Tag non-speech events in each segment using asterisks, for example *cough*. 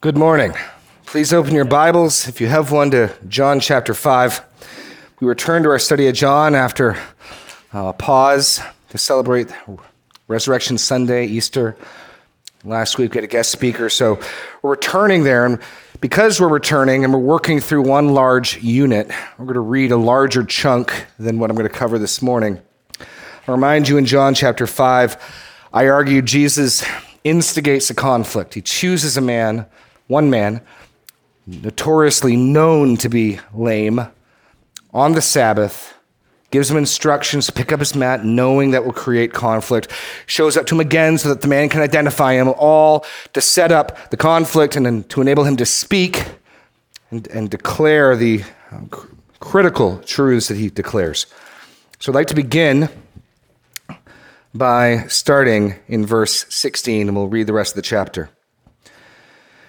Good morning. Please open your Bibles, if you have one, to John chapter 5. We return to our study of John after uh, a pause to celebrate Resurrection Sunday, Easter. Last week we had a guest speaker, so we're returning there. And because we're returning and we're working through one large unit, we're going to read a larger chunk than what I'm going to cover this morning. I remind you in John chapter 5, I argue Jesus instigates a conflict. He chooses a man one man, notoriously known to be lame, on the Sabbath, gives him instructions to pick up his mat, knowing that will create conflict, shows up to him again so that the man can identify him, all to set up the conflict and then to enable him to speak and, and declare the um, critical truths that he declares. So I'd like to begin by starting in verse 16, and we'll read the rest of the chapter.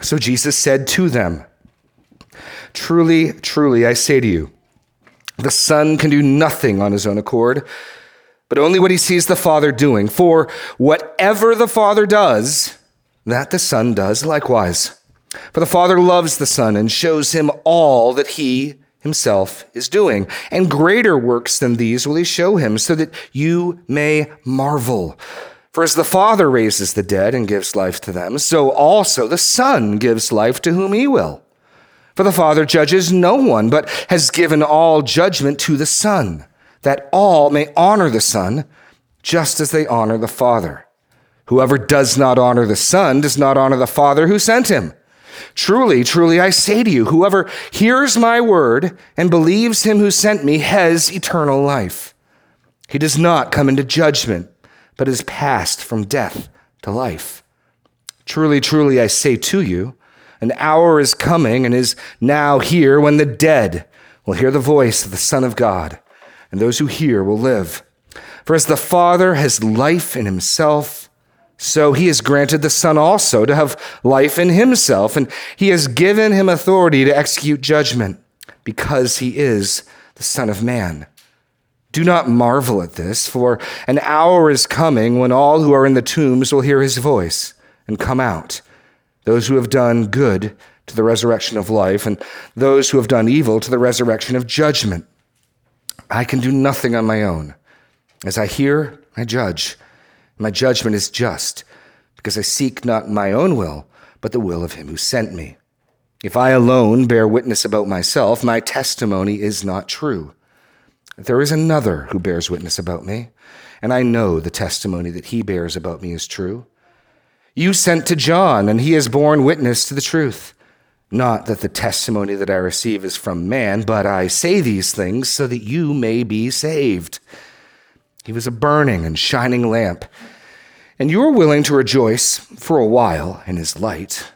So Jesus said to them, Truly, truly, I say to you, the Son can do nothing on his own accord, but only what he sees the Father doing. For whatever the Father does, that the Son does likewise. For the Father loves the Son and shows him all that he himself is doing. And greater works than these will he show him, so that you may marvel. For as the Father raises the dead and gives life to them, so also the Son gives life to whom he will. For the Father judges no one, but has given all judgment to the Son, that all may honor the Son, just as they honor the Father. Whoever does not honor the Son does not honor the Father who sent him. Truly, truly, I say to you, whoever hears my word and believes him who sent me has eternal life. He does not come into judgment but is passed from death to life. Truly, truly, I say to you, an hour is coming and is now here when the dead will hear the voice of the Son of God, and those who hear will live. For as the Father has life in himself, so he has granted the Son also to have life in himself, and he has given him authority to execute judgment, because he is the Son of Man. Do not marvel at this, for an hour is coming when all who are in the tombs will hear his voice and come out. Those who have done good to the resurrection of life, and those who have done evil to the resurrection of judgment. I can do nothing on my own. As I hear, I judge. My judgment is just, because I seek not my own will, but the will of him who sent me. If I alone bear witness about myself, my testimony is not true. There is another who bears witness about me, and I know the testimony that he bears about me is true. You sent to John, and he has borne witness to the truth. Not that the testimony that I receive is from man, but I say these things so that you may be saved. He was a burning and shining lamp, and you were willing to rejoice for a while in his light.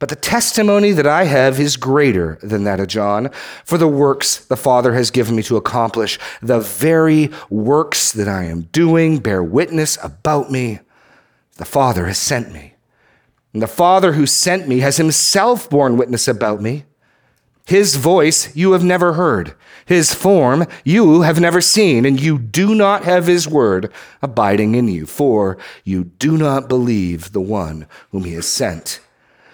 But the testimony that I have is greater than that of John, for the works the Father has given me to accomplish, the very works that I am doing bear witness about me. The Father has sent me. And the Father who sent me has himself borne witness about me. His voice you have never heard, his form you have never seen, and you do not have his word abiding in you, for you do not believe the one whom he has sent.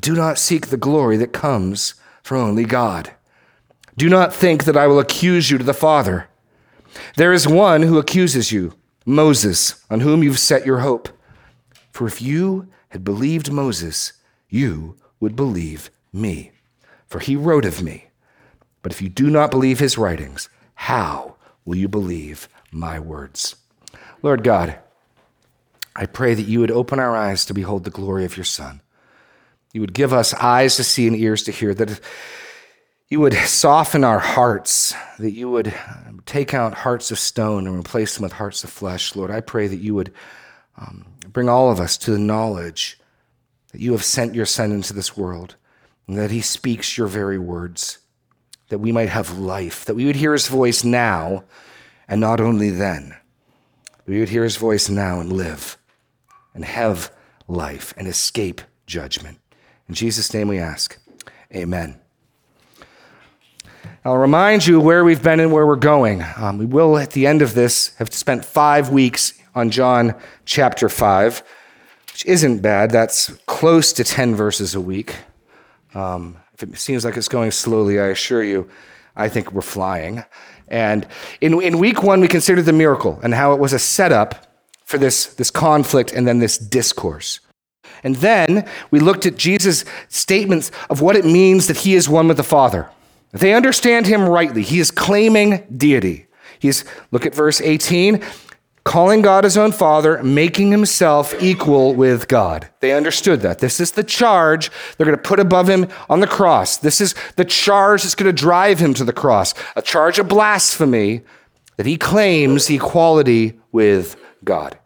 Do not seek the glory that comes from only God. Do not think that I will accuse you to the Father. There is one who accuses you, Moses, on whom you've set your hope. For if you had believed Moses, you would believe me, for he wrote of me. But if you do not believe his writings, how will you believe my words? Lord God, I pray that you would open our eyes to behold the glory of your Son. You would give us eyes to see and ears to hear, that you would soften our hearts, that you would take out hearts of stone and replace them with hearts of flesh. Lord, I pray that you would um, bring all of us to the knowledge that you have sent your Son into this world and that he speaks your very words, that we might have life, that we would hear his voice now and not only then. We would hear his voice now and live and have life and escape judgment. In Jesus' name we ask, Amen. I'll remind you where we've been and where we're going. Um, we will, at the end of this, have spent five weeks on John chapter 5, which isn't bad. That's close to 10 verses a week. Um, if it seems like it's going slowly, I assure you, I think we're flying. And in, in week one, we considered the miracle and how it was a setup for this, this conflict and then this discourse. And then we looked at Jesus' statements of what it means that he is one with the Father. They understand him rightly. He is claiming deity. He's, look at verse 18, calling God his own Father, making himself equal with God. They understood that. This is the charge they're going to put above him on the cross. This is the charge that's going to drive him to the cross, a charge of blasphemy that he claims equality with God.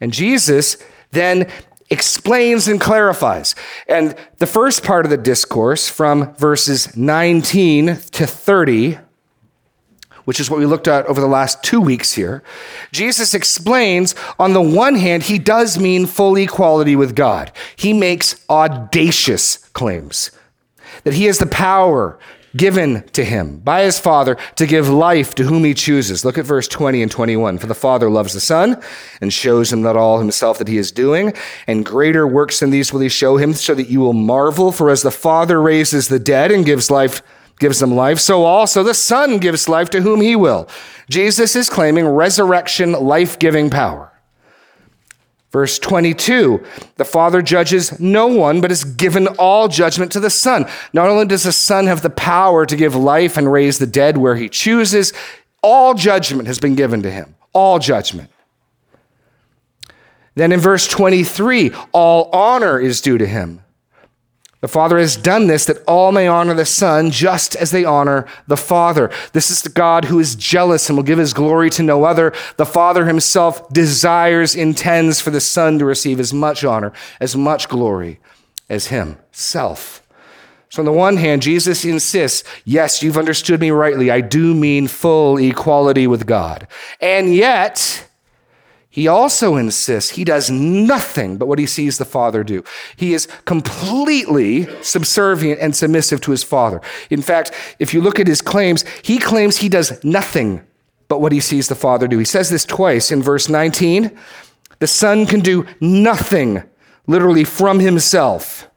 And Jesus then explains and clarifies. And the first part of the discourse from verses 19 to 30, which is what we looked at over the last two weeks here, Jesus explains on the one hand, he does mean full equality with God. He makes audacious claims that he has the power given to him by his Father to give life to whom he chooses. Look at verse 20 and 21. For the Father loves the Son and shows him that all himself that he is doing, and greater works than these will he show him, so that you will marvel. For as the Father raises the dead and gives life, gives them life, so also the Son gives life to whom he will. Jesus is claiming resurrection, life giving power. Verse 22 The Father judges no one, but has given all judgment to the Son. Not only does the Son have the power to give life and raise the dead where he chooses, all judgment has been given to him. All judgment. Then in verse 23, all honor is due to him. The Father has done this that all may honor the Son just as they honor the Father. This is the God who is jealous and will give his glory to no other. The Father himself desires, intends for the Son to receive as much honor, as much glory as himself. So, on the one hand, Jesus insists, yes, you've understood me rightly. I do mean full equality with God. And yet, he also insists he does nothing but what he sees the Father do. He is completely subservient and submissive to his Father. In fact, if you look at his claims, he claims he does nothing but what he sees the Father do. He says this twice in verse 19 the Son can do nothing, literally from himself,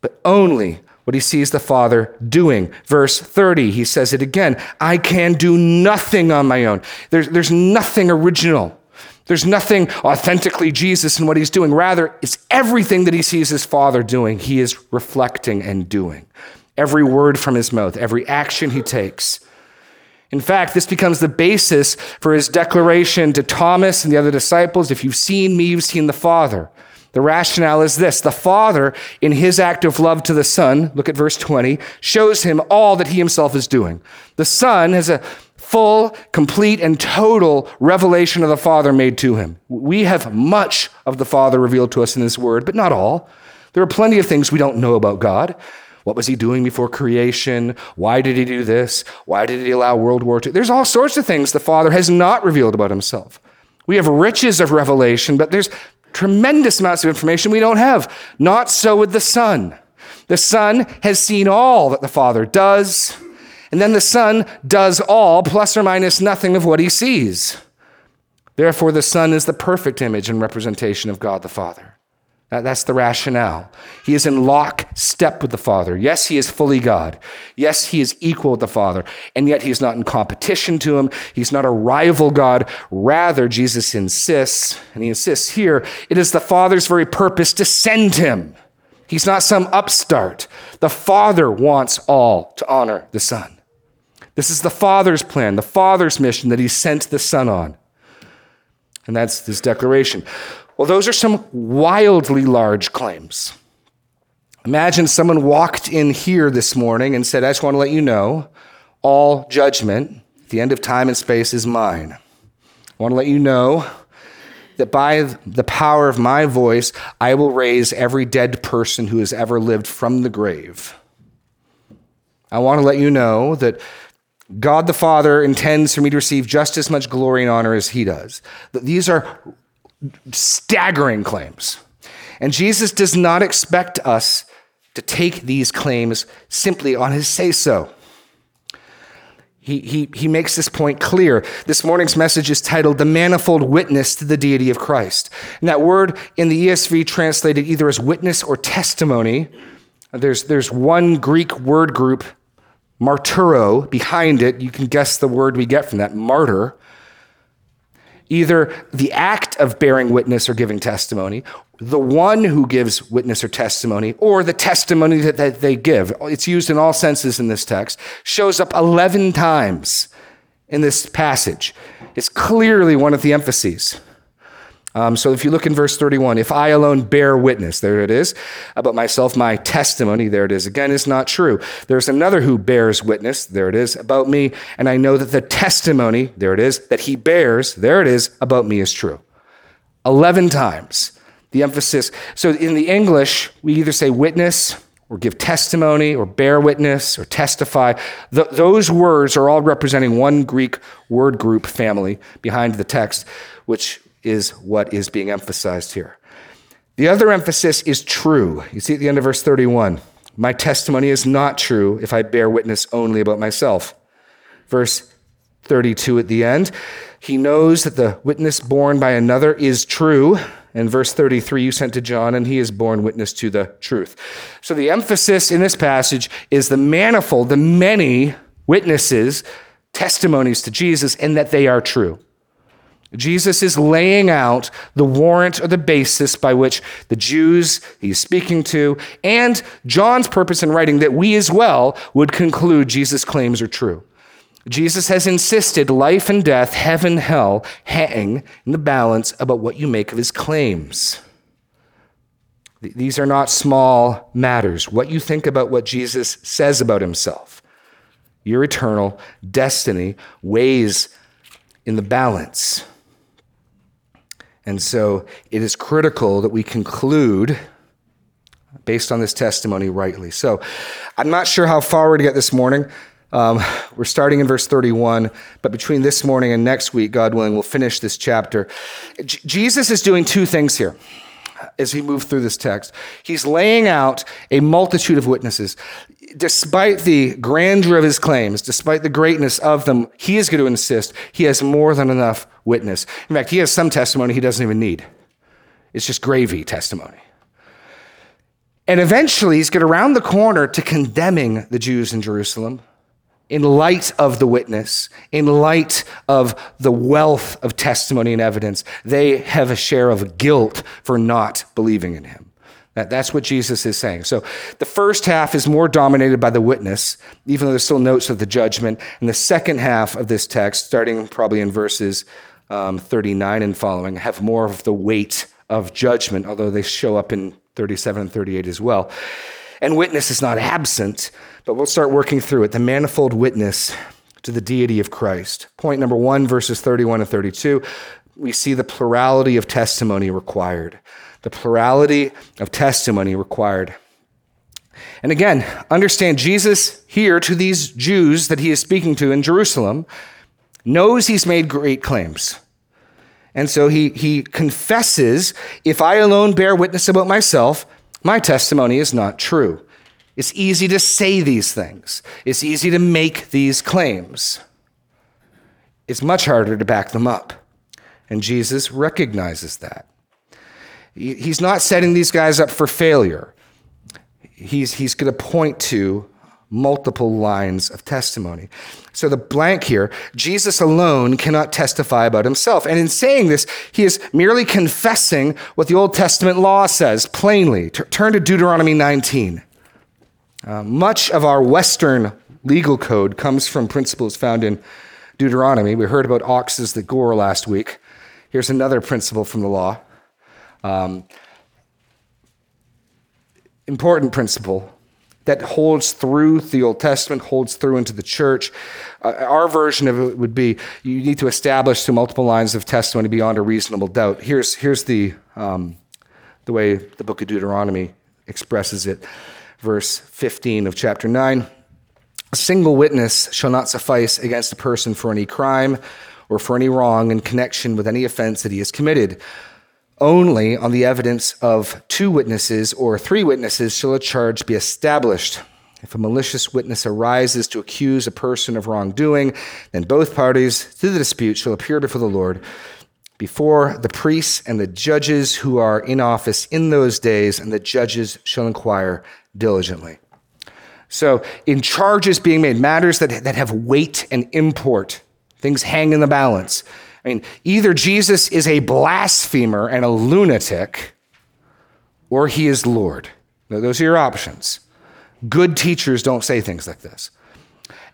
but only what he sees the Father doing. Verse 30, he says it again I can do nothing on my own. There's, there's nothing original. There's nothing authentically Jesus in what he's doing. Rather, it's everything that he sees his Father doing, he is reflecting and doing. Every word from his mouth, every action he takes. In fact, this becomes the basis for his declaration to Thomas and the other disciples if you've seen me, you've seen the Father. The rationale is this the Father, in his act of love to the Son, look at verse 20, shows him all that he himself is doing. The Son has a full, complete, and total revelation of the Father made to him. We have much of the Father revealed to us in His Word, but not all. There are plenty of things we don't know about God. What was he doing before creation? Why did he do this? Why did he allow World War II? There's all sorts of things the Father has not revealed about himself. We have riches of revelation, but there's tremendous amounts of information we don't have. Not so with the Son. The Son has seen all that the Father does and then the Son does all, plus or minus nothing of what he sees. Therefore, the Son is the perfect image and representation of God the Father. That's the rationale. He is in lockstep with the Father. Yes, he is fully God. Yes, he is equal with the Father. And yet he is not in competition to him. He's not a rival God. Rather, Jesus insists, and he insists here, it is the Father's very purpose to send him He's not some upstart. The Father wants all to honor the Son. This is the Father's plan, the Father's mission that He sent the Son on. And that's this declaration. Well, those are some wildly large claims. Imagine someone walked in here this morning and said, I just want to let you know all judgment at the end of time and space is mine. I want to let you know that by the power of my voice, I will raise every dead person who has ever lived from the grave. I want to let you know that God the Father intends for me to receive just as much glory and honor as he does. These are staggering claims. And Jesus does not expect us to take these claims simply on his say so. He, he, he makes this point clear. This morning's message is titled The Manifold Witness to the Deity of Christ. And that word in the ESV translated either as witness or testimony. There's, there's one Greek word group, marturo, behind it. You can guess the word we get from that, martyr. Either the act of bearing witness or giving testimony, the one who gives witness or testimony, or the testimony that, that they give. It's used in all senses in this text, shows up 11 times in this passage. It's clearly one of the emphases. Um, so if you look in verse 31, if I alone bear witness, there it is, about myself, my testimony, there it is, again, is not true. There's another who bears witness, there it is, about me, and I know that the testimony, there it is, that he bears, there it is, about me is true. 11 times the emphasis. So in the English, we either say witness or give testimony or bear witness or testify. Th- those words are all representing one Greek word group family behind the text, which is what is being emphasized here. The other emphasis is true. You see at the end of verse 31 My testimony is not true if I bear witness only about myself. Verse 32 at the end, he knows that the witness borne by another is true And verse 33, you sent to John, and he has borne witness to the truth. So the emphasis in this passage is the manifold, the many witnesses, testimonies to Jesus, and that they are true. Jesus is laying out the warrant or the basis by which the Jews he's speaking to, and John's purpose in writing that we as well would conclude Jesus' claims are true. Jesus has insisted life and death, heaven, hell, hang in the balance about what you make of his claims. These are not small matters. What you think about what Jesus says about himself, your eternal destiny, weighs in the balance. And so it is critical that we conclude based on this testimony rightly. So I'm not sure how far we're to get this morning. Um, we're starting in verse 31, but between this morning and next week, God willing, we'll finish this chapter. J- Jesus is doing two things here as he move through this text. He's laying out a multitude of witnesses. Despite the grandeur of his claims, despite the greatness of them, he is going to insist he has more than enough witness. In fact, he has some testimony he doesn't even need. It's just gravy testimony. And eventually, he's get around the corner to condemning the Jews in Jerusalem in light of the witness, in light of the wealth of testimony and evidence, they have a share of guilt for not believing in him. That, that's what Jesus is saying. So the first half is more dominated by the witness, even though there's still notes of the judgment. And the second half of this text, starting probably in verses um, 39 and following, have more of the weight of judgment, although they show up in 37 and 38 as well. And witness is not absent, but we'll start working through it. The manifold witness to the deity of Christ. Point number one, verses 31 and 32, we see the plurality of testimony required. The plurality of testimony required. And again, understand Jesus here to these Jews that he is speaking to in Jerusalem knows he's made great claims. And so he, he confesses if I alone bear witness about myself, my testimony is not true. It's easy to say these things, it's easy to make these claims. It's much harder to back them up. And Jesus recognizes that. He's not setting these guys up for failure. He's, he's going to point to multiple lines of testimony. So the blank here, Jesus alone cannot testify about himself. And in saying this, he is merely confessing what the Old Testament law says plainly. T- turn to Deuteronomy 19. Uh, much of our Western legal code comes from principles found in Deuteronomy. We heard about oxes that gore last week. Here's another principle from the law. Um, important principle that holds through the Old Testament, holds through into the church. Uh, our version of it would be you need to establish through multiple lines of testimony beyond a reasonable doubt. Here's, here's the, um, the way the book of Deuteronomy expresses it. Verse 15 of chapter 9 A single witness shall not suffice against a person for any crime or for any wrong in connection with any offense that he has committed only on the evidence of two witnesses or three witnesses shall a charge be established. If a malicious witness arises to accuse a person of wrongdoing, then both parties to the dispute shall appear before the Lord, before the priests and the judges who are in office in those days, and the judges shall inquire diligently. So, in charges being made, matters that, that have weight and import, things hang in the balance. I mean, either Jesus is a blasphemer and a lunatic, or he is Lord. Those are your options. Good teachers don't say things like this.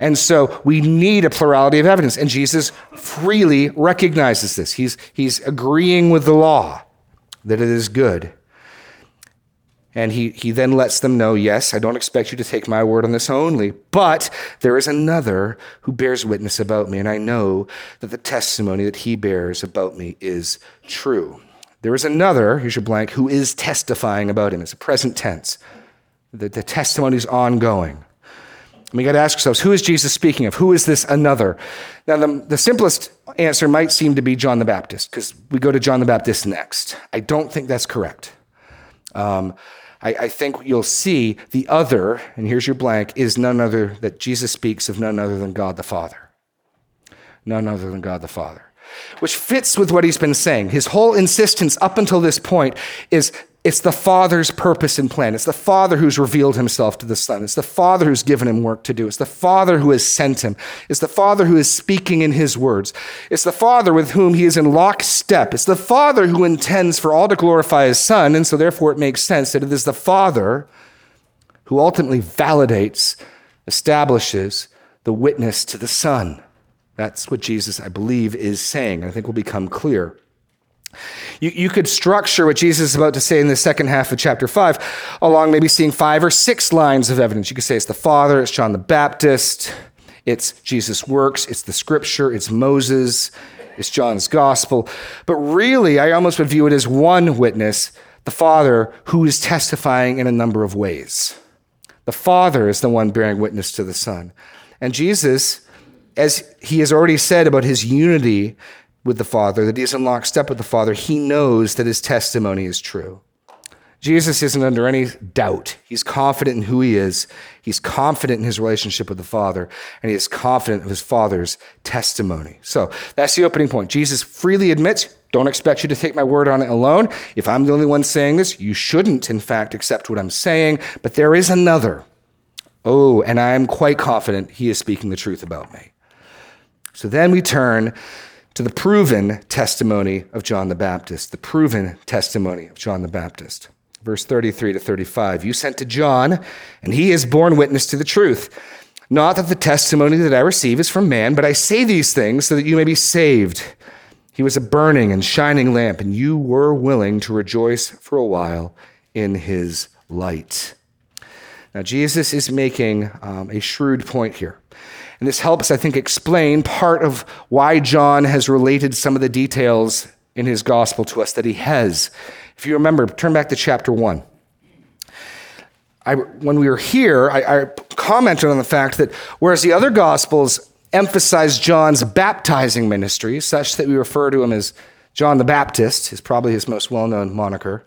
And so we need a plurality of evidence. And Jesus freely recognizes this. He's, he's agreeing with the law that it is good. And he, he then lets them know, yes, I don't expect you to take my word on this only, but there is another who bears witness about me, and I know that the testimony that he bears about me is true. There is another, here's your blank, who is testifying about him. It's a present tense. The, the testimony is ongoing. And we got to ask ourselves, who is Jesus speaking of? Who is this another? Now, the, the simplest answer might seem to be John the Baptist, because we go to John the Baptist next. I don't think that's correct. Um, I, I think you'll see the other, and here's your blank, is none other that Jesus speaks of none other than God the Father. None other than God the Father. Which fits with what he's been saying. His whole insistence up until this point is it's the Father's purpose and plan. It's the Father who's revealed himself to the Son. It's the Father who's given him work to do. It's the Father who has sent him. It's the Father who is speaking in his words. It's the Father with whom he is in lockstep. It's the Father who intends for all to glorify his Son. And so, therefore, it makes sense that it is the Father who ultimately validates, establishes the witness to the Son. That's what Jesus, I believe, is saying. I think will become clear. You, you could structure what Jesus is about to say in the second half of chapter 5 along maybe seeing five or six lines of evidence. You could say it's the Father, it's John the Baptist, it's Jesus' works, it's the scripture, it's Moses, it's John's gospel. But really, I almost would view it as one witness, the Father, who is testifying in a number of ways. The Father is the one bearing witness to the Son. And Jesus, as he has already said about his unity with the Father, that he is in lockstep with the Father, he knows that his testimony is true. Jesus isn't under any doubt. He's confident in who he is. He's confident in his relationship with the Father, and he is confident of his Father's testimony. So that's the opening point. Jesus freely admits, don't expect you to take my word on it alone. If I'm the only one saying this, you shouldn't, in fact, accept what I'm saying. But there is another. Oh, and I'm quite confident he is speaking the truth about me. So then we turn to the proven testimony of John the Baptist, the proven testimony of John the Baptist. Verse 33 to 35 You sent to John, and he has borne witness to the truth. Not that the testimony that I receive is from man, but I say these things so that you may be saved. He was a burning and shining lamp, and you were willing to rejoice for a while in his light. Now, Jesus is making um, a shrewd point here. And this helps, I think, explain part of why John has related some of the details in his gospel to us that he has. If you remember, turn back to chapter 1. I, when we were here, I, I commented on the fact that whereas the other gospels emphasize John's baptizing ministry, such that we refer to him as John the Baptist, is probably his most well known moniker.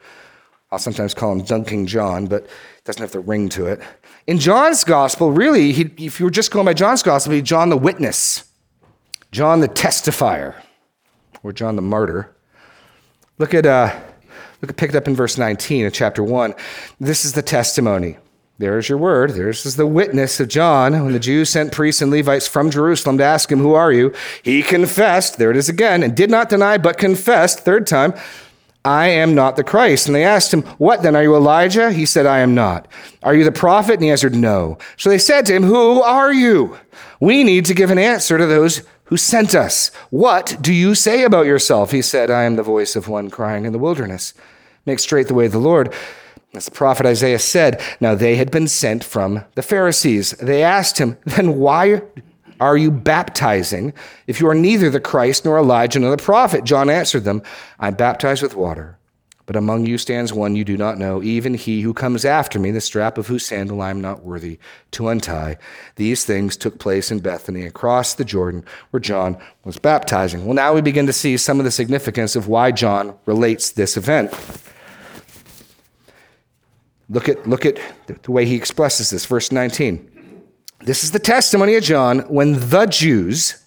I'll sometimes call him Dunking John, but it doesn't have the ring to it. In John's gospel, really, he, if you were just going by John's gospel, he'd John the witness, John the testifier, or John the martyr. Look at, uh, look at picked up in verse 19 of chapter 1. This is the testimony There's your word. There's the witness of John. When the Jews sent priests and Levites from Jerusalem to ask him, Who are you? He confessed, there it is again, and did not deny, but confessed, third time, I am not the Christ. And they asked him, What then? Are you Elijah? He said, I am not. Are you the prophet? And he answered, No. So they said to him, Who are you? We need to give an answer to those who sent us. What do you say about yourself? He said, I am the voice of one crying in the wilderness. Make straight the way of the Lord. As the prophet Isaiah said, now they had been sent from the Pharisees. They asked him, Then why are you baptizing if you are neither the Christ nor Elijah nor the prophet? John answered them, I baptize with water, but among you stands one you do not know, even he who comes after me, the strap of whose sandal I am not worthy to untie. These things took place in Bethany across the Jordan where John was baptizing. Well, now we begin to see some of the significance of why John relates this event. Look at, look at the way he expresses this. Verse 19. This is the testimony of John when the Jews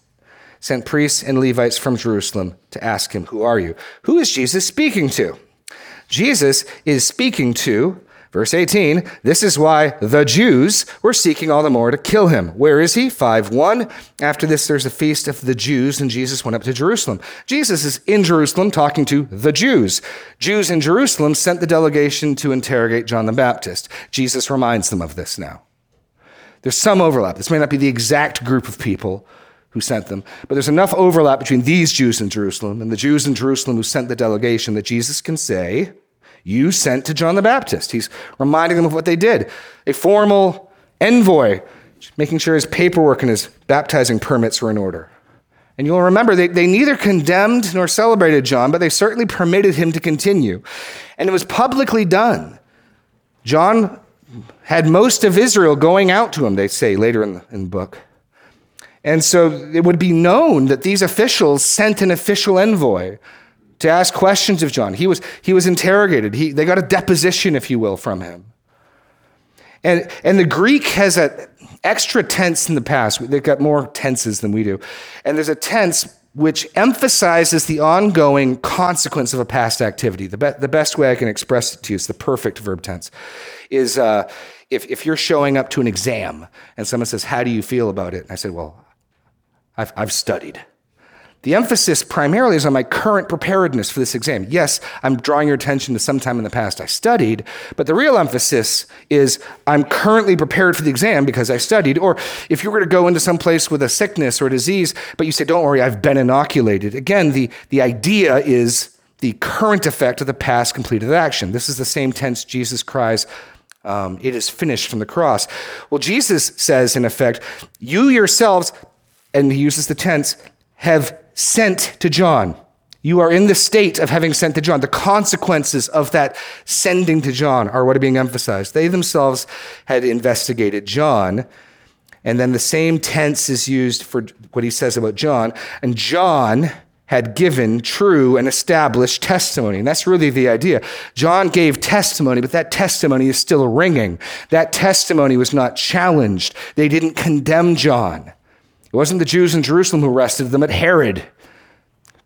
sent priests and Levites from Jerusalem to ask him, Who are you? Who is Jesus speaking to? Jesus is speaking to, verse 18, this is why the Jews were seeking all the more to kill him. Where is he? 5 1. After this, there's a feast of the Jews, and Jesus went up to Jerusalem. Jesus is in Jerusalem talking to the Jews. Jews in Jerusalem sent the delegation to interrogate John the Baptist. Jesus reminds them of this now. There's some overlap. This may not be the exact group of people who sent them, but there's enough overlap between these Jews in Jerusalem and the Jews in Jerusalem who sent the delegation that Jesus can say, You sent to John the Baptist. He's reminding them of what they did. A formal envoy, making sure his paperwork and his baptizing permits were in order. And you'll remember they, they neither condemned nor celebrated John, but they certainly permitted him to continue. And it was publicly done. John had most of Israel going out to him, they say later in the, in the book. And so it would be known that these officials sent an official envoy to ask questions of John. He was, he was interrogated. He, they got a deposition, if you will, from him. And, and the Greek has an extra tense in the past. They've got more tenses than we do. And there's a tense which emphasizes the ongoing consequence of a past activity. The, be- the best way I can express it to you is the perfect verb tense. Is uh, if, if you're showing up to an exam and someone says, How do you feel about it? And I say, Well, I've, I've studied. The emphasis primarily is on my current preparedness for this exam. Yes, I'm drawing your attention to some time in the past I studied, but the real emphasis is I'm currently prepared for the exam because I studied. Or if you were to go into some place with a sickness or a disease, but you say, don't worry, I've been inoculated. Again, the, the idea is the current effect of the past completed action. This is the same tense Jesus cries, um, it is finished from the cross. Well, Jesus says, in effect, you yourselves, and he uses the tense, have sent to John. You are in the state of having sent to John. The consequences of that sending to John are what are being emphasized. They themselves had investigated John, and then the same tense is used for what he says about John. And John had given true and established testimony. And that's really the idea. John gave testimony, but that testimony is still ringing. That testimony was not challenged. They didn't condemn John. It wasn't the Jews in Jerusalem who arrested them, but Herod,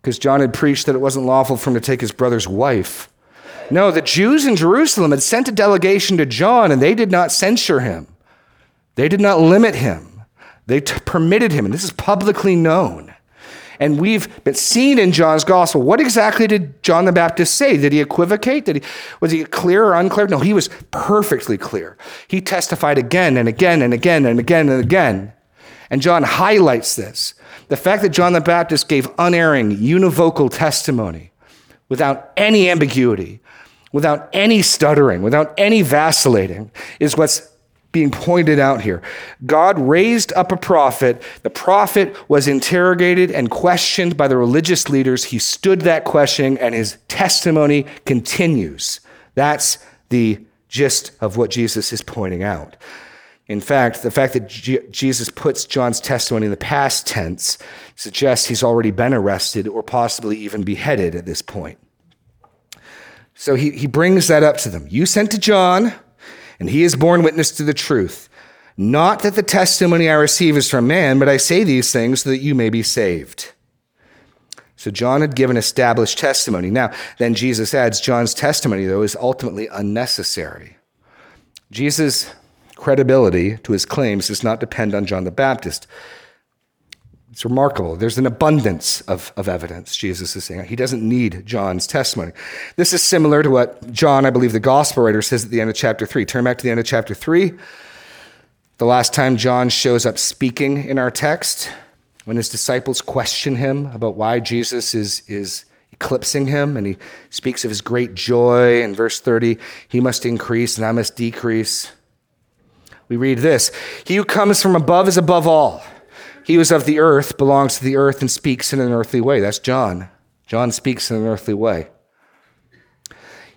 because John had preached that it wasn't lawful for him to take his brother's wife. No, the Jews in Jerusalem had sent a delegation to John, and they did not censure him. They did not limit him. They t- permitted him, and this is publicly known. And we've been seen in John's gospel. What exactly did John the Baptist say? Did he equivocate? Did he, was he clear or unclear? No, he was perfectly clear. He testified again and again and again and again and again and John highlights this the fact that John the Baptist gave unerring, univocal testimony without any ambiguity, without any stuttering, without any vacillating, is what's being pointed out here. God raised up a prophet. The prophet was interrogated and questioned by the religious leaders. He stood that questioning, and his testimony continues. That's the gist of what Jesus is pointing out. In fact, the fact that G- Jesus puts John's testimony in the past tense suggests he's already been arrested or possibly even beheaded at this point. So he, he brings that up to them. You sent to John, and he has borne witness to the truth. Not that the testimony I receive is from man, but I say these things so that you may be saved. So John had given established testimony. Now, then Jesus adds John's testimony, though, is ultimately unnecessary. Jesus credibility to his claims does not depend on John the Baptist. It's remarkable. There's an abundance of, of evidence, Jesus is saying. He doesn't need John's testimony. This is similar to what John, I believe, the gospel writer, says at the end of chapter 3. Turn back to the end of chapter 3. The last time John shows up speaking in our text, when his disciples question him about why Jesus is, is eclipsing him, and he speaks of his great joy in verse 30 he must increase and I must decrease. We read this He who comes from above is above all. He who is of the earth belongs to the earth and speaks in an earthly way. That's John. John speaks in an earthly way.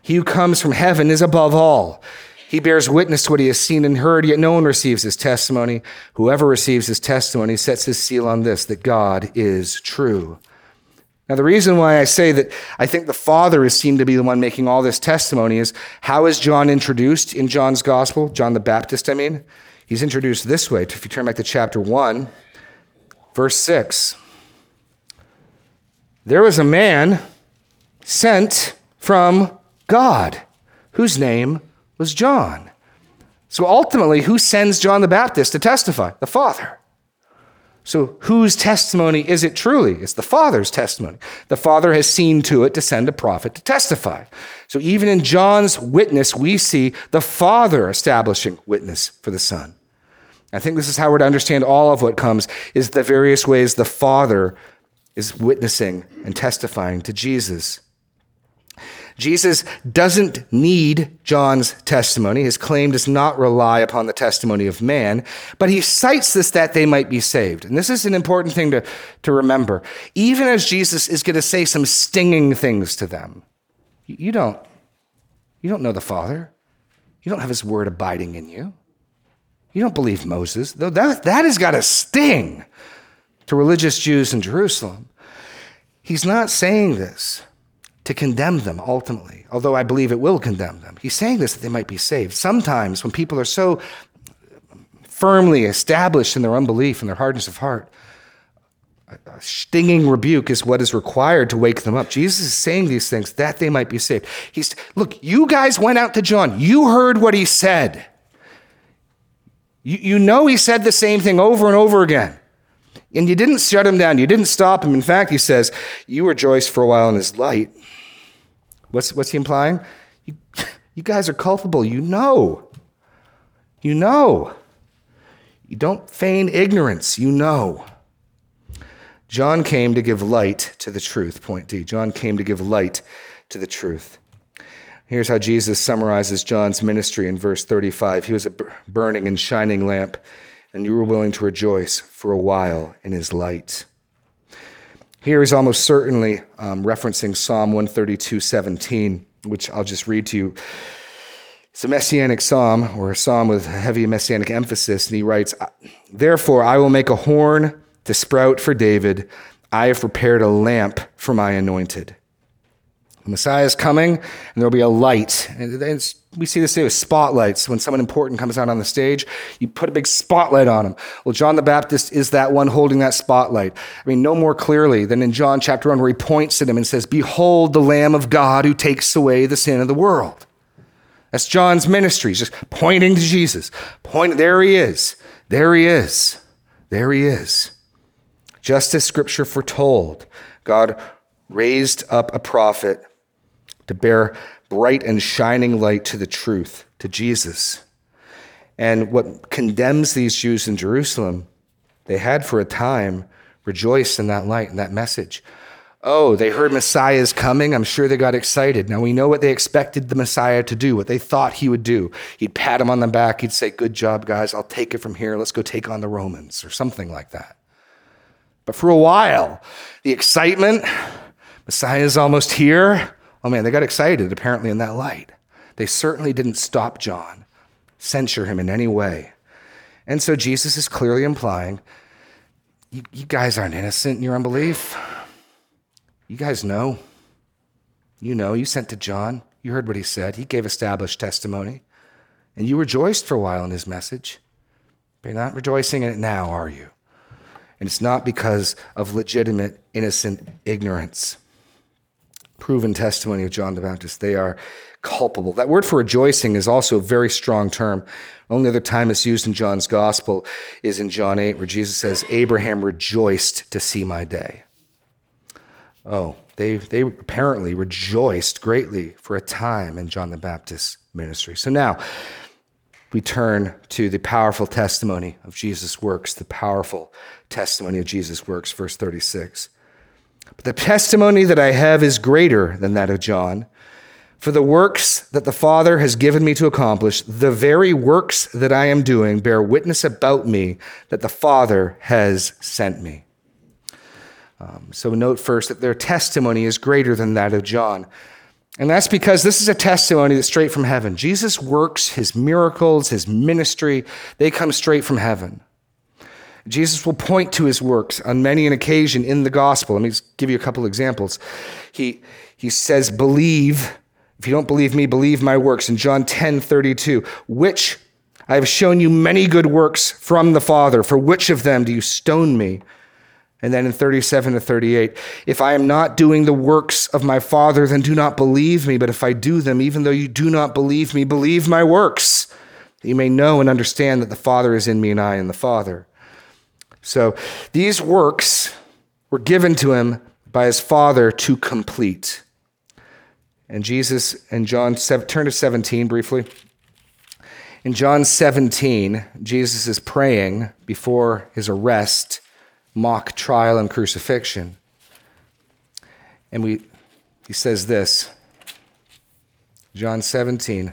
He who comes from heaven is above all. He bears witness to what he has seen and heard, yet no one receives his testimony. Whoever receives his testimony sets his seal on this that God is true. Now, the reason why I say that I think the Father is seen to be the one making all this testimony is how is John introduced in John's Gospel? John the Baptist, I mean. He's introduced this way. If you turn back to chapter 1, Verse 6 There was a man sent from God whose name was John. So ultimately, who sends John the Baptist to testify? The Father. So, whose testimony is it truly? It's the Father's testimony. The Father has seen to it to send a prophet to testify. So, even in John's witness, we see the Father establishing witness for the Son. I think this is how we're to understand all of what comes is the various ways the Father is witnessing and testifying to Jesus. Jesus doesn't need John's testimony. His claim does not rely upon the testimony of man, but he cites this that they might be saved. And this is an important thing to, to remember. Even as Jesus is going to say some stinging things to them, you don't, you don't know the Father. You don't have his word abiding in you. You don't believe Moses. Though That, that has got a sting to religious Jews in Jerusalem. He's not saying this to condemn them ultimately, although I believe it will condemn them. He's saying this that they might be saved. Sometimes when people are so firmly established in their unbelief and their hardness of heart, a stinging rebuke is what is required to wake them up. Jesus is saying these things that they might be saved. He's, look, you guys went out to John. You heard what he said. You, you know he said the same thing over and over again. And you didn't shut him down. You didn't stop him. In fact, he says, You rejoiced for a while in his light. What's, what's he implying? You, you guys are culpable. You know. You know. You don't feign ignorance. You know. John came to give light to the truth. Point D. John came to give light to the truth. Here's how Jesus summarizes John's ministry in verse 35. He was a burning and shining lamp, and you were willing to rejoice for a while in his light. Here is almost certainly um, referencing Psalm 132 17, which I'll just read to you. It's a messianic psalm, or a psalm with heavy messianic emphasis, and he writes, Therefore, I will make a horn to sprout for David. I have prepared a lamp for my anointed. The Messiah is coming, and there'll be a light. And we see this with spotlights. When someone important comes out on the stage, you put a big spotlight on him. Well, John the Baptist is that one holding that spotlight. I mean, no more clearly than in John chapter 1, where he points at him and says, Behold the Lamb of God who takes away the sin of the world. That's John's ministry, He's just pointing to Jesus. Point, there he is. There he is. There he is. Just as scripture foretold, God raised up a prophet to bear bright and shining light to the truth, to Jesus. And what condemns these Jews in Jerusalem, they had for a time rejoiced in that light and that message. Oh, they heard Messiah is coming. I'm sure they got excited. Now we know what they expected the Messiah to do, what they thought he would do. He'd pat them on the back. He'd say, Good job, guys. I'll take it from here. Let's go take on the Romans, or something like that. But for a while, the excitement, Messiah is almost here. Oh man, they got excited apparently in that light. They certainly didn't stop John, censure him in any way. And so Jesus is clearly implying you, you guys aren't innocent in your unbelief. You guys know. You know, you sent to John. You heard what he said. He gave established testimony. And you rejoiced for a while in his message. But you're not rejoicing in it now, are you? And it's not because of legitimate, innocent ignorance. Proven testimony of John the Baptist. They are culpable. That word for rejoicing is also a very strong term. Only other time it's used in John's gospel is in John 8, where Jesus says, Abraham rejoiced to see my day. Oh, they, they apparently rejoiced greatly for a time in John the Baptist's ministry. So now we turn to the powerful testimony of Jesus' works, the powerful testimony of Jesus' works, verse 36. But the testimony that I have is greater than that of John. For the works that the Father has given me to accomplish, the very works that I am doing, bear witness about me that the Father has sent me. Um, so note first that their testimony is greater than that of John. And that's because this is a testimony that's straight from heaven. Jesus' works, his miracles, his ministry, they come straight from heaven. Jesus will point to his works on many an occasion in the gospel. Let me give you a couple examples. He, he says, Believe. If you don't believe me, believe my works. In John 10 32, which I have shown you many good works from the Father. For which of them do you stone me? And then in 37 to 38, if I am not doing the works of my Father, then do not believe me. But if I do them, even though you do not believe me, believe my works, that you may know and understand that the Father is in me and I in the Father. So these works were given to him by his Father to complete. And Jesus and John, turn to 17 briefly. In John 17, Jesus is praying before his arrest, mock trial, and crucifixion. And we, he says this John 17.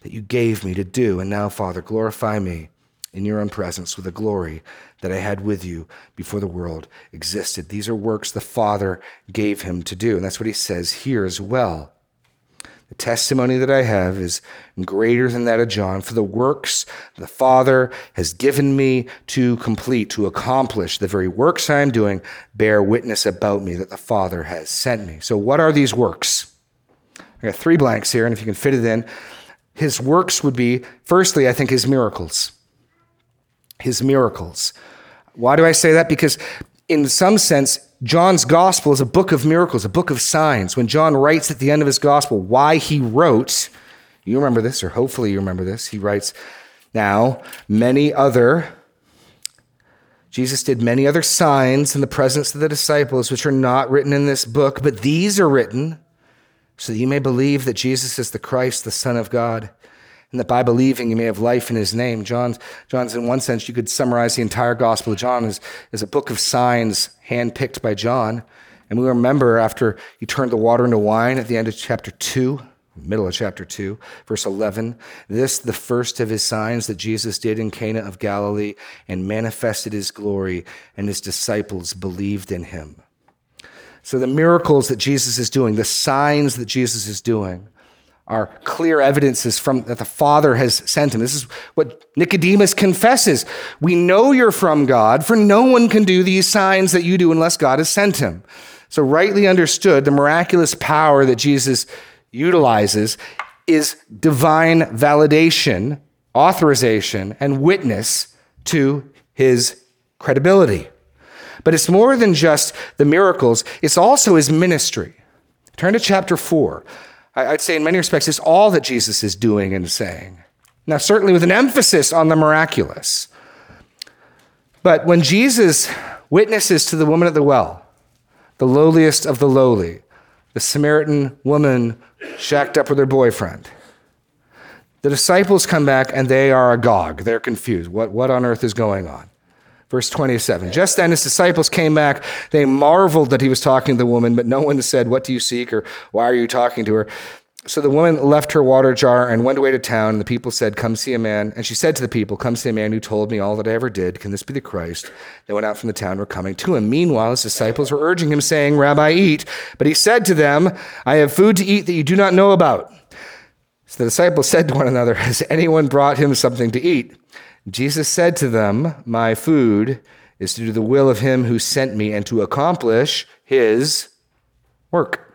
that you gave me to do. And now, Father, glorify me in your own presence with the glory that I had with you before the world existed. These are works the Father gave him to do. And that's what he says here as well. The testimony that I have is greater than that of John, for the works the Father has given me to complete, to accomplish, the very works I am doing, bear witness about me that the Father has sent me. So, what are these works? I got three blanks here, and if you can fit it in, his works would be, firstly, I think his miracles. His miracles. Why do I say that? Because in some sense, John's gospel is a book of miracles, a book of signs. When John writes at the end of his gospel why he wrote, you remember this, or hopefully you remember this, he writes, Now, many other, Jesus did many other signs in the presence of the disciples, which are not written in this book, but these are written so that you may believe that Jesus is the Christ, the Son of God, and that by believing you may have life in his name. John's, John's in one sense, you could summarize the entire Gospel of John as, as a book of signs handpicked by John. And we remember after he turned the water into wine at the end of chapter 2, middle of chapter 2, verse 11. This, the first of his signs that Jesus did in Cana of Galilee and manifested his glory, and his disciples believed in him. So the miracles that Jesus is doing, the signs that Jesus is doing, are clear evidences from that the Father has sent him. This is what Nicodemus confesses. We know you're from God, for no one can do these signs that you do unless God has sent him. So, rightly understood, the miraculous power that Jesus utilizes is divine validation, authorization, and witness to his credibility. But it's more than just the miracles, it's also his ministry. Turn to chapter 4. I'd say, in many respects, it's all that Jesus is doing and saying. Now, certainly with an emphasis on the miraculous. But when Jesus witnesses to the woman at the well, the lowliest of the lowly, the Samaritan woman shacked up with her boyfriend, the disciples come back and they are agog. They're confused. What, what on earth is going on? Verse 27. Just then his disciples came back. They marveled that he was talking to the woman, but no one said, What do you seek? or Why are you talking to her? So the woman left her water jar and went away to town. And the people said, Come see a man. And she said to the people, Come see a man who told me all that I ever did. Can this be the Christ? They went out from the town, were coming to him. Meanwhile, his disciples were urging him, saying, Rabbi, eat. But he said to them, I have food to eat that you do not know about. So the disciples said to one another, Has anyone brought him something to eat? Jesus said to them, My food is to do the will of him who sent me and to accomplish his work.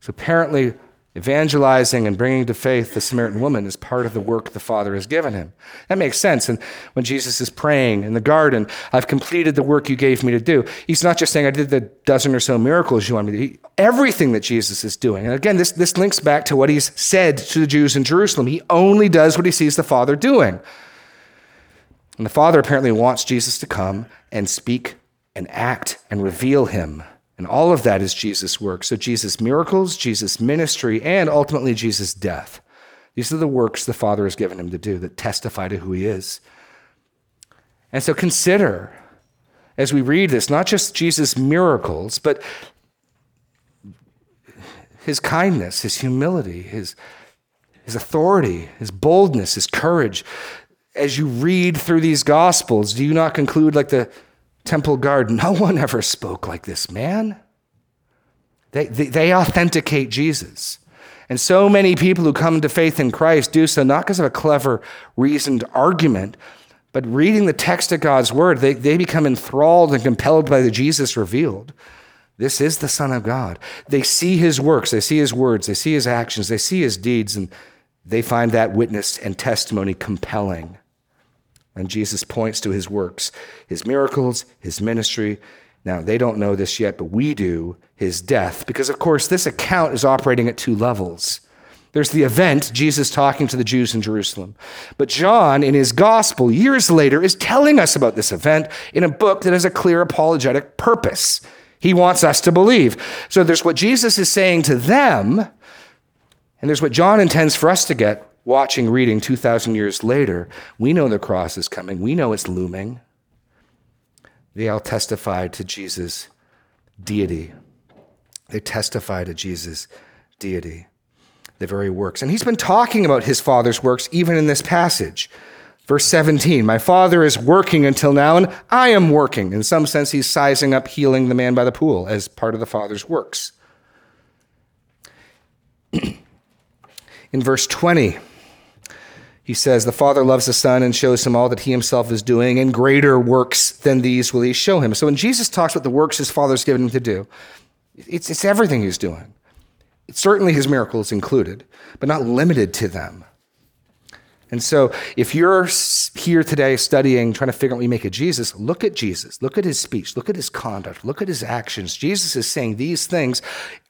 So apparently, evangelizing and bringing to faith the Samaritan woman is part of the work the Father has given him. That makes sense. And when Jesus is praying in the garden, I've completed the work you gave me to do, he's not just saying, I did the dozen or so miracles you want me to do. Everything that Jesus is doing. And again, this, this links back to what he's said to the Jews in Jerusalem. He only does what he sees the Father doing. And the Father apparently wants Jesus to come and speak and act and reveal him and all of that is Jesus' work. So, Jesus' miracles, Jesus' ministry, and ultimately Jesus' death. These are the works the Father has given him to do that testify to who he is. And so, consider as we read this, not just Jesus' miracles, but his kindness, his humility, his, his authority, his boldness, his courage. As you read through these Gospels, do you not conclude like the temple guard, no one ever spoke like this man. They, they, they, authenticate Jesus. And so many people who come to faith in Christ do so not because of a clever, reasoned argument, but reading the text of God's word, they, they become enthralled and compelled by the Jesus revealed. This is the Son of God. They see his works, they see his words, they see his actions, they see his deeds, and they find that witness and testimony compelling. And Jesus points to his works, his miracles, his ministry. Now, they don't know this yet, but we do, his death, because of course, this account is operating at two levels. There's the event, Jesus talking to the Jews in Jerusalem. But John, in his gospel, years later, is telling us about this event in a book that has a clear apologetic purpose. He wants us to believe. So there's what Jesus is saying to them, and there's what John intends for us to get watching, reading 2,000 years later, we know the cross is coming. We know it's looming. They all testify to Jesus' deity. They testify to Jesus' deity, the very works. And he's been talking about his Father's works even in this passage. Verse 17, my Father is working until now, and I am working. In some sense, he's sizing up healing the man by the pool as part of the Father's works. *clears throat* in verse 20, he says, The Father loves the Son and shows him all that he himself is doing, and greater works than these will he show him. So when Jesus talks about the works his Father's given him to do, it's, it's everything he's doing. It's certainly his miracles included, but not limited to them. And so, if you're here today studying, trying to figure out what you make of Jesus, look at Jesus. Look at his speech. Look at his conduct. Look at his actions. Jesus is saying these things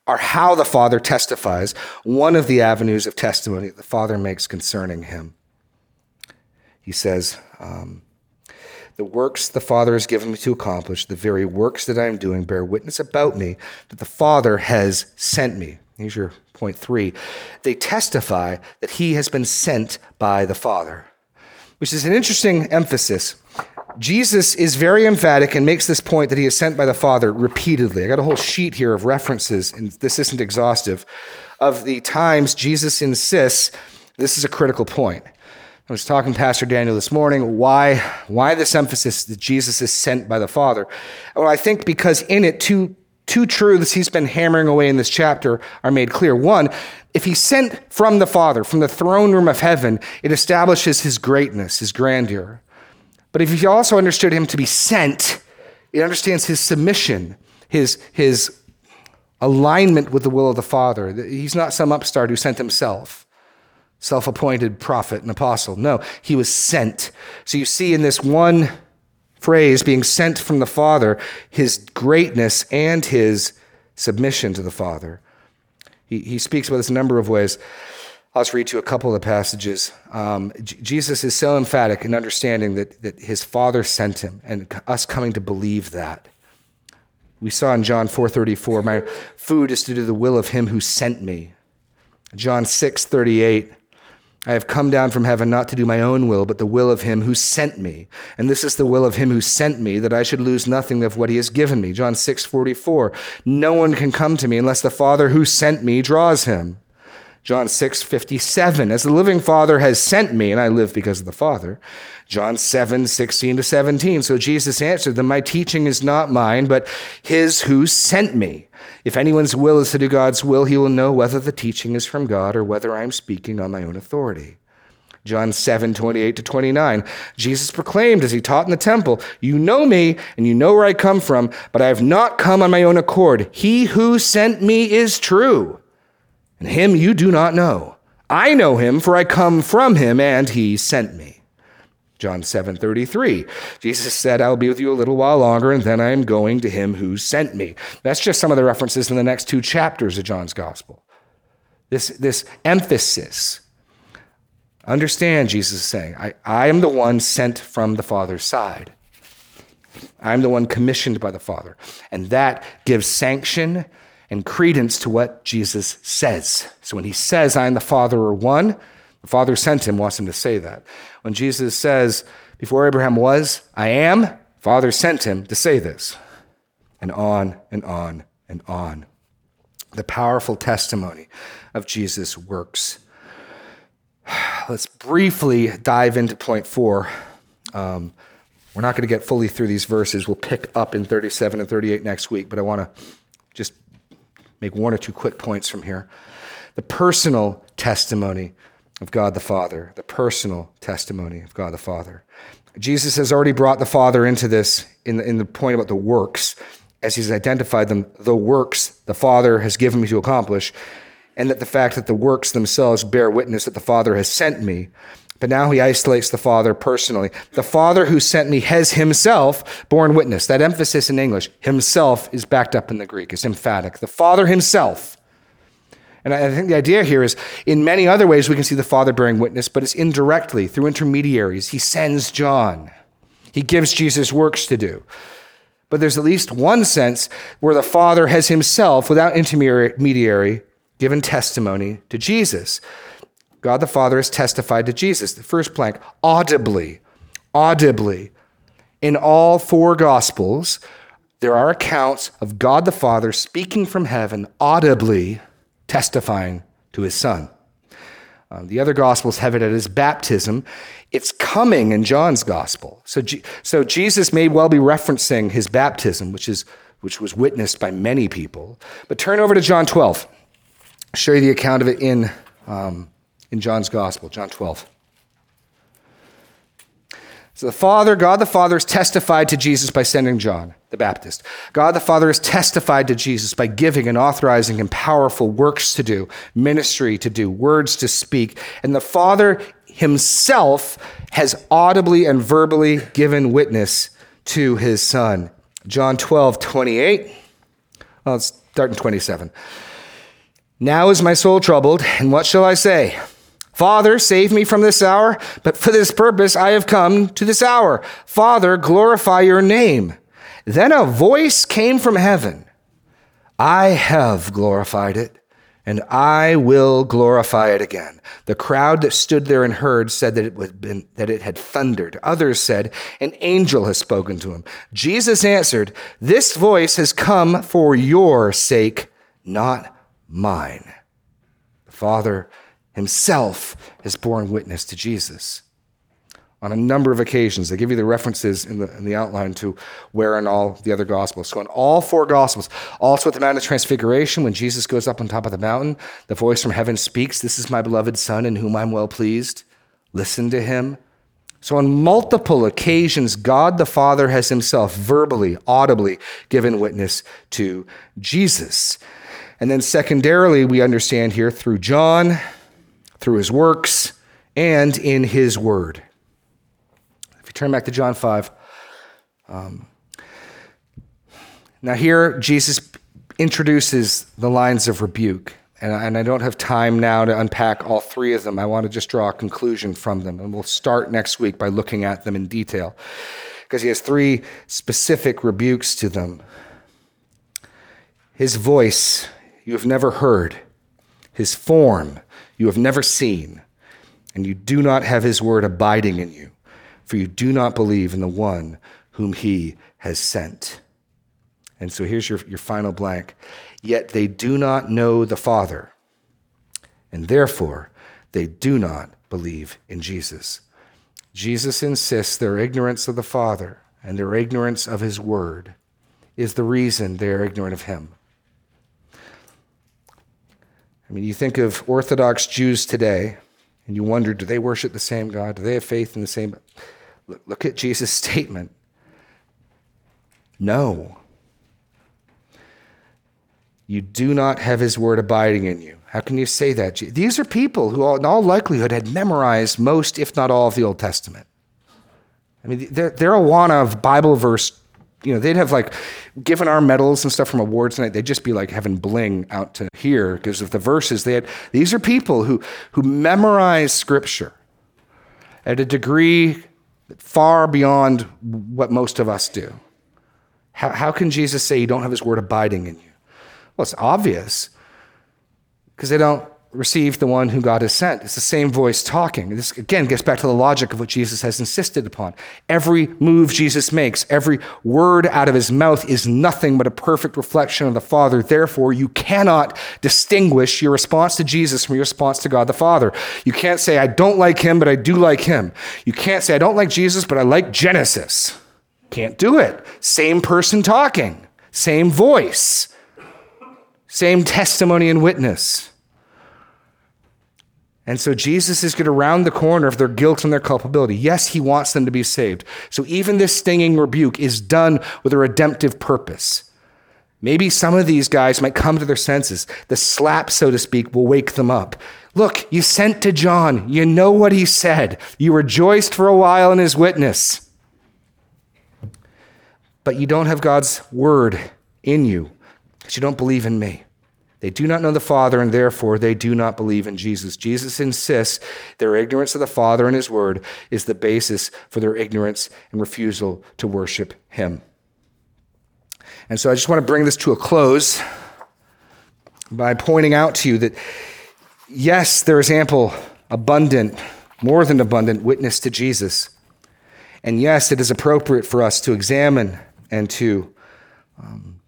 are how the Father testifies, one of the avenues of testimony the Father makes concerning him. He says, um, The works the Father has given me to accomplish, the very works that I am doing, bear witness about me that the Father has sent me. Here's your point three. They testify that he has been sent by the Father, which is an interesting emphasis. Jesus is very emphatic and makes this point that he is sent by the Father repeatedly. I got a whole sheet here of references, and this isn't exhaustive, of the times Jesus insists this is a critical point. I was talking to Pastor Daniel this morning. Why, why this emphasis that Jesus is sent by the Father? Well, I think because in it, two, two truths he's been hammering away in this chapter are made clear. One, if he's sent from the Father, from the throne room of heaven, it establishes his greatness, his grandeur. But if you also understood him to be sent, it understands his submission, his, his alignment with the will of the Father. He's not some upstart who sent himself self appointed prophet and apostle. No, he was sent. So you see in this one phrase, being sent from the Father, his greatness and his submission to the Father. He, he speaks about this a number of ways. I'll just read you a couple of the passages. Um, J- Jesus is so emphatic in understanding that, that his Father sent him and us coming to believe that. We saw in John 4:34, my food is to do the will of him who sent me. John 6:38, I have come down from heaven not to do my own will, but the will of him who sent me. And this is the will of him who sent me, that I should lose nothing of what he has given me. John 6 44. No one can come to me unless the Father who sent me draws him. John 6, 57. As the living Father has sent me, and I live because of the Father. John 7, 16 to 17. So Jesus answered them, My teaching is not mine, but his who sent me. If anyone's will is to do God's will, he will know whether the teaching is from God or whether I am speaking on my own authority. John 7, 28 to 29. Jesus proclaimed as he taught in the temple, You know me, and you know where I come from, but I have not come on my own accord. He who sent me is true and him you do not know. I know him, for I come from him, and he sent me. John 7 33. Jesus said, I'll be with you a little while longer, and then I am going to him who sent me. That's just some of the references in the next two chapters of John's gospel. This, this emphasis. Understand, Jesus is saying, I, I am the one sent from the Father's side. I'm the one commissioned by the Father. And that gives sanction and credence to what Jesus says. So when he says, I and the Father are one, the Father sent him, wants him to say that. When Jesus says, Before Abraham was, I am, Father sent him to say this. And on and on and on. The powerful testimony of Jesus' works. *sighs* Let's briefly dive into point four. Um, we're not going to get fully through these verses. We'll pick up in 37 and 38 next week, but I want to just make one or two quick points from here. The personal testimony of God the Father, the personal testimony of God the Father. Jesus has already brought the Father into this in the, in the point about the works, as he's identified them, the works the Father has given me to accomplish, and that the fact that the works themselves bear witness that the Father has sent me. But now he isolates the Father personally. The Father who sent me has himself borne witness. That emphasis in English, himself, is backed up in the Greek. It's emphatic. The Father himself. And I think the idea here is in many other ways we can see the Father bearing witness, but it's indirectly through intermediaries. He sends John, he gives Jesus works to do. But there's at least one sense where the Father has himself, without intermediary, given testimony to Jesus. God the Father has testified to Jesus. The first plank, audibly, audibly. In all four Gospels, there are accounts of God the Father speaking from heaven, audibly testifying to his Son. Um, the other Gospels have it at his baptism. It's coming in John's Gospel. So, G- so Jesus may well be referencing his baptism, which, is, which was witnessed by many people. But turn over to John 12. I'll show you the account of it in um, in John's Gospel, John 12. So the Father, God the Father, has testified to Jesus by sending John the Baptist. God the Father has testified to Jesus by giving and authorizing him powerful works to do, ministry to do, words to speak. And the Father himself has audibly and verbally given witness to his Son. John 12, 28. Well, let's start in 27. Now is my soul troubled, and what shall I say? Father, save me from this hour, but for this purpose I have come to this hour. Father, glorify your name. Then a voice came from heaven I have glorified it, and I will glorify it again. The crowd that stood there and heard said that it, been, that it had thundered. Others said, An angel has spoken to him. Jesus answered, This voice has come for your sake, not mine. The Father himself has borne witness to Jesus on a number of occasions. They give you the references in the, in the outline to where in all the other Gospels. So, in all four Gospels, also at the Mount of Transfiguration, when Jesus goes up on top of the mountain, the voice from heaven speaks, This is my beloved Son in whom I'm well pleased. Listen to him. So, on multiple occasions, God the Father has himself verbally, audibly given witness to Jesus. And then, secondarily, we understand here through John, through his works, and in his word. If you turn back to John 5, um, now here Jesus introduces the lines of rebuke. And I, and I don't have time now to unpack all three of them. I want to just draw a conclusion from them. And we'll start next week by looking at them in detail because he has three specific rebukes to them. His voice you have never heard, his form you have never seen, and you do not have his word abiding in you, for you do not believe in the one whom he has sent. And so here's your, your final blank. Yet they do not know the Father, and therefore they do not believe in Jesus. Jesus insists their ignorance of the Father and their ignorance of his word is the reason they are ignorant of him. I mean, you think of Orthodox Jews today, and you wonder do they worship the same God? Do they have faith in the same? Look at Jesus' *laughs* statement. No. You do not have his word abiding in you. How can you say that? These are people who, in all likelihood, had memorized most, if not all, of the Old Testament. I mean, they're, they're Awana of Bible verse. You know, they'd have like given our medals and stuff from awards night. They'd just be like having bling out to here because of the verses they had. These are people who who memorize Scripture at a degree far beyond what most of us do. How, how can Jesus say you don't have His word abiding in you? Well, it's obvious because they don't receive the one whom God has sent. It's the same voice talking. This again gets back to the logic of what Jesus has insisted upon. Every move Jesus makes, every word out of his mouth is nothing but a perfect reflection of the Father. Therefore, you cannot distinguish your response to Jesus from your response to God the Father. You can't say, I don't like him, but I do like him. You can't say, I don't like Jesus, but I like Genesis. Can't do it. Same person talking, same voice. Same testimony and witness. And so Jesus is going to round the corner of their guilt and their culpability. Yes, he wants them to be saved. So even this stinging rebuke is done with a redemptive purpose. Maybe some of these guys might come to their senses. The slap, so to speak, will wake them up. Look, you sent to John. You know what he said. You rejoiced for a while in his witness. But you don't have God's word in you because you don't believe in me. They do not know the Father, and therefore they do not believe in Jesus. Jesus insists their ignorance of the Father and His Word is the basis for their ignorance and refusal to worship Him. And so I just want to bring this to a close by pointing out to you that, yes, there is ample, abundant, more than abundant witness to Jesus. And yes, it is appropriate for us to examine and to um,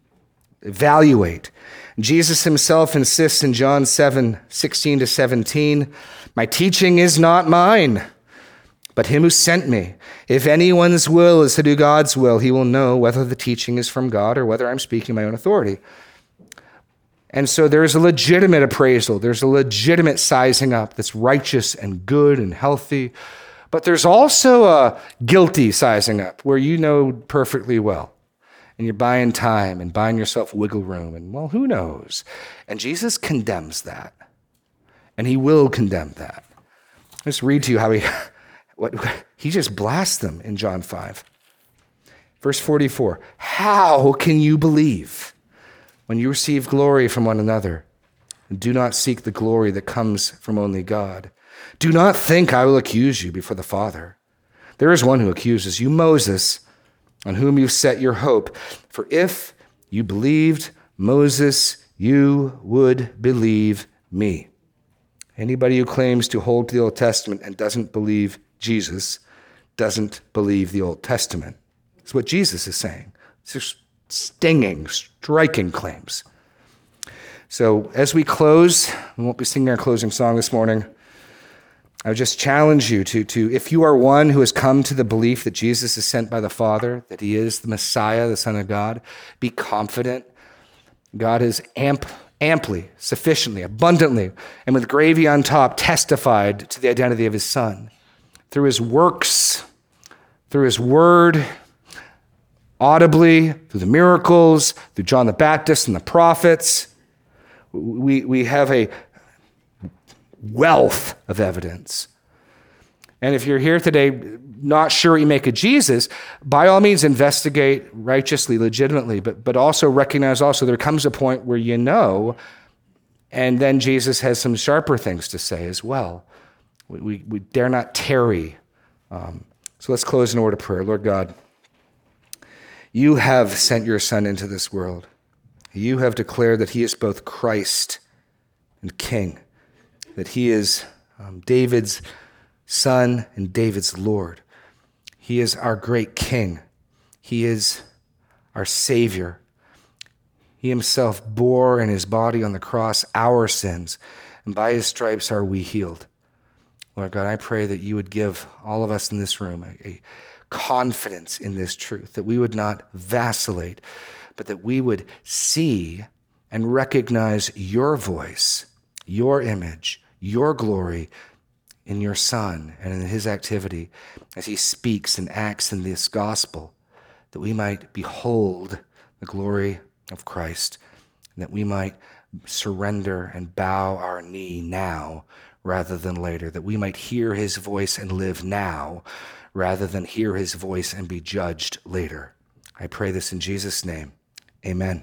evaluate Jesus himself insists in John 7 16 to 17, My teaching is not mine, but him who sent me. If anyone's will is to do God's will, he will know whether the teaching is from God or whether I'm speaking my own authority. And so there's a legitimate appraisal, there's a legitimate sizing up that's righteous and good and healthy. But there's also a guilty sizing up where you know perfectly well and you're buying time and buying yourself wiggle room, and well, who knows? And Jesus condemns that, and he will condemn that. Let's read to you how he, *laughs* what, *laughs* he just blasts them in John 5. Verse 44 How can you believe when you receive glory from one another? And do not seek the glory that comes from only God. Do not think I will accuse you before the Father. There is one who accuses you, Moses on whom you've set your hope. For if you believed Moses, you would believe me. Anybody who claims to hold to the Old Testament and doesn't believe Jesus doesn't believe the Old Testament. It's what Jesus is saying. It's just stinging, striking claims. So as we close, we won't be singing our closing song this morning. I would just challenge you to, to, if you are one who has come to the belief that Jesus is sent by the Father, that he is the Messiah, the Son of God, be confident. God has amp, amply, sufficiently, abundantly, and with gravy on top testified to the identity of his Son. Through his works, through his word, audibly, through the miracles, through John the Baptist and the prophets, we, we have a wealth of evidence. And if you're here today not sure you make a Jesus, by all means investigate righteously, legitimately, but, but also recognize also there comes a point where you know, and then Jesus has some sharper things to say as well. We, we, we dare not tarry. Um, so let's close in order of prayer. Lord God, you have sent your Son into this world. You have declared that he is both Christ and King that he is um, David's son and David's Lord. He is our great king. He is our Savior. He himself bore in his body on the cross our sins. and by his stripes are we healed. Lord God, I pray that you would give all of us in this room a, a confidence in this truth, that we would not vacillate, but that we would see and recognize your voice, your image, your glory in your Son and in his activity as he speaks and acts in this gospel, that we might behold the glory of Christ, and that we might surrender and bow our knee now rather than later, that we might hear his voice and live now rather than hear his voice and be judged later. I pray this in Jesus' name. Amen.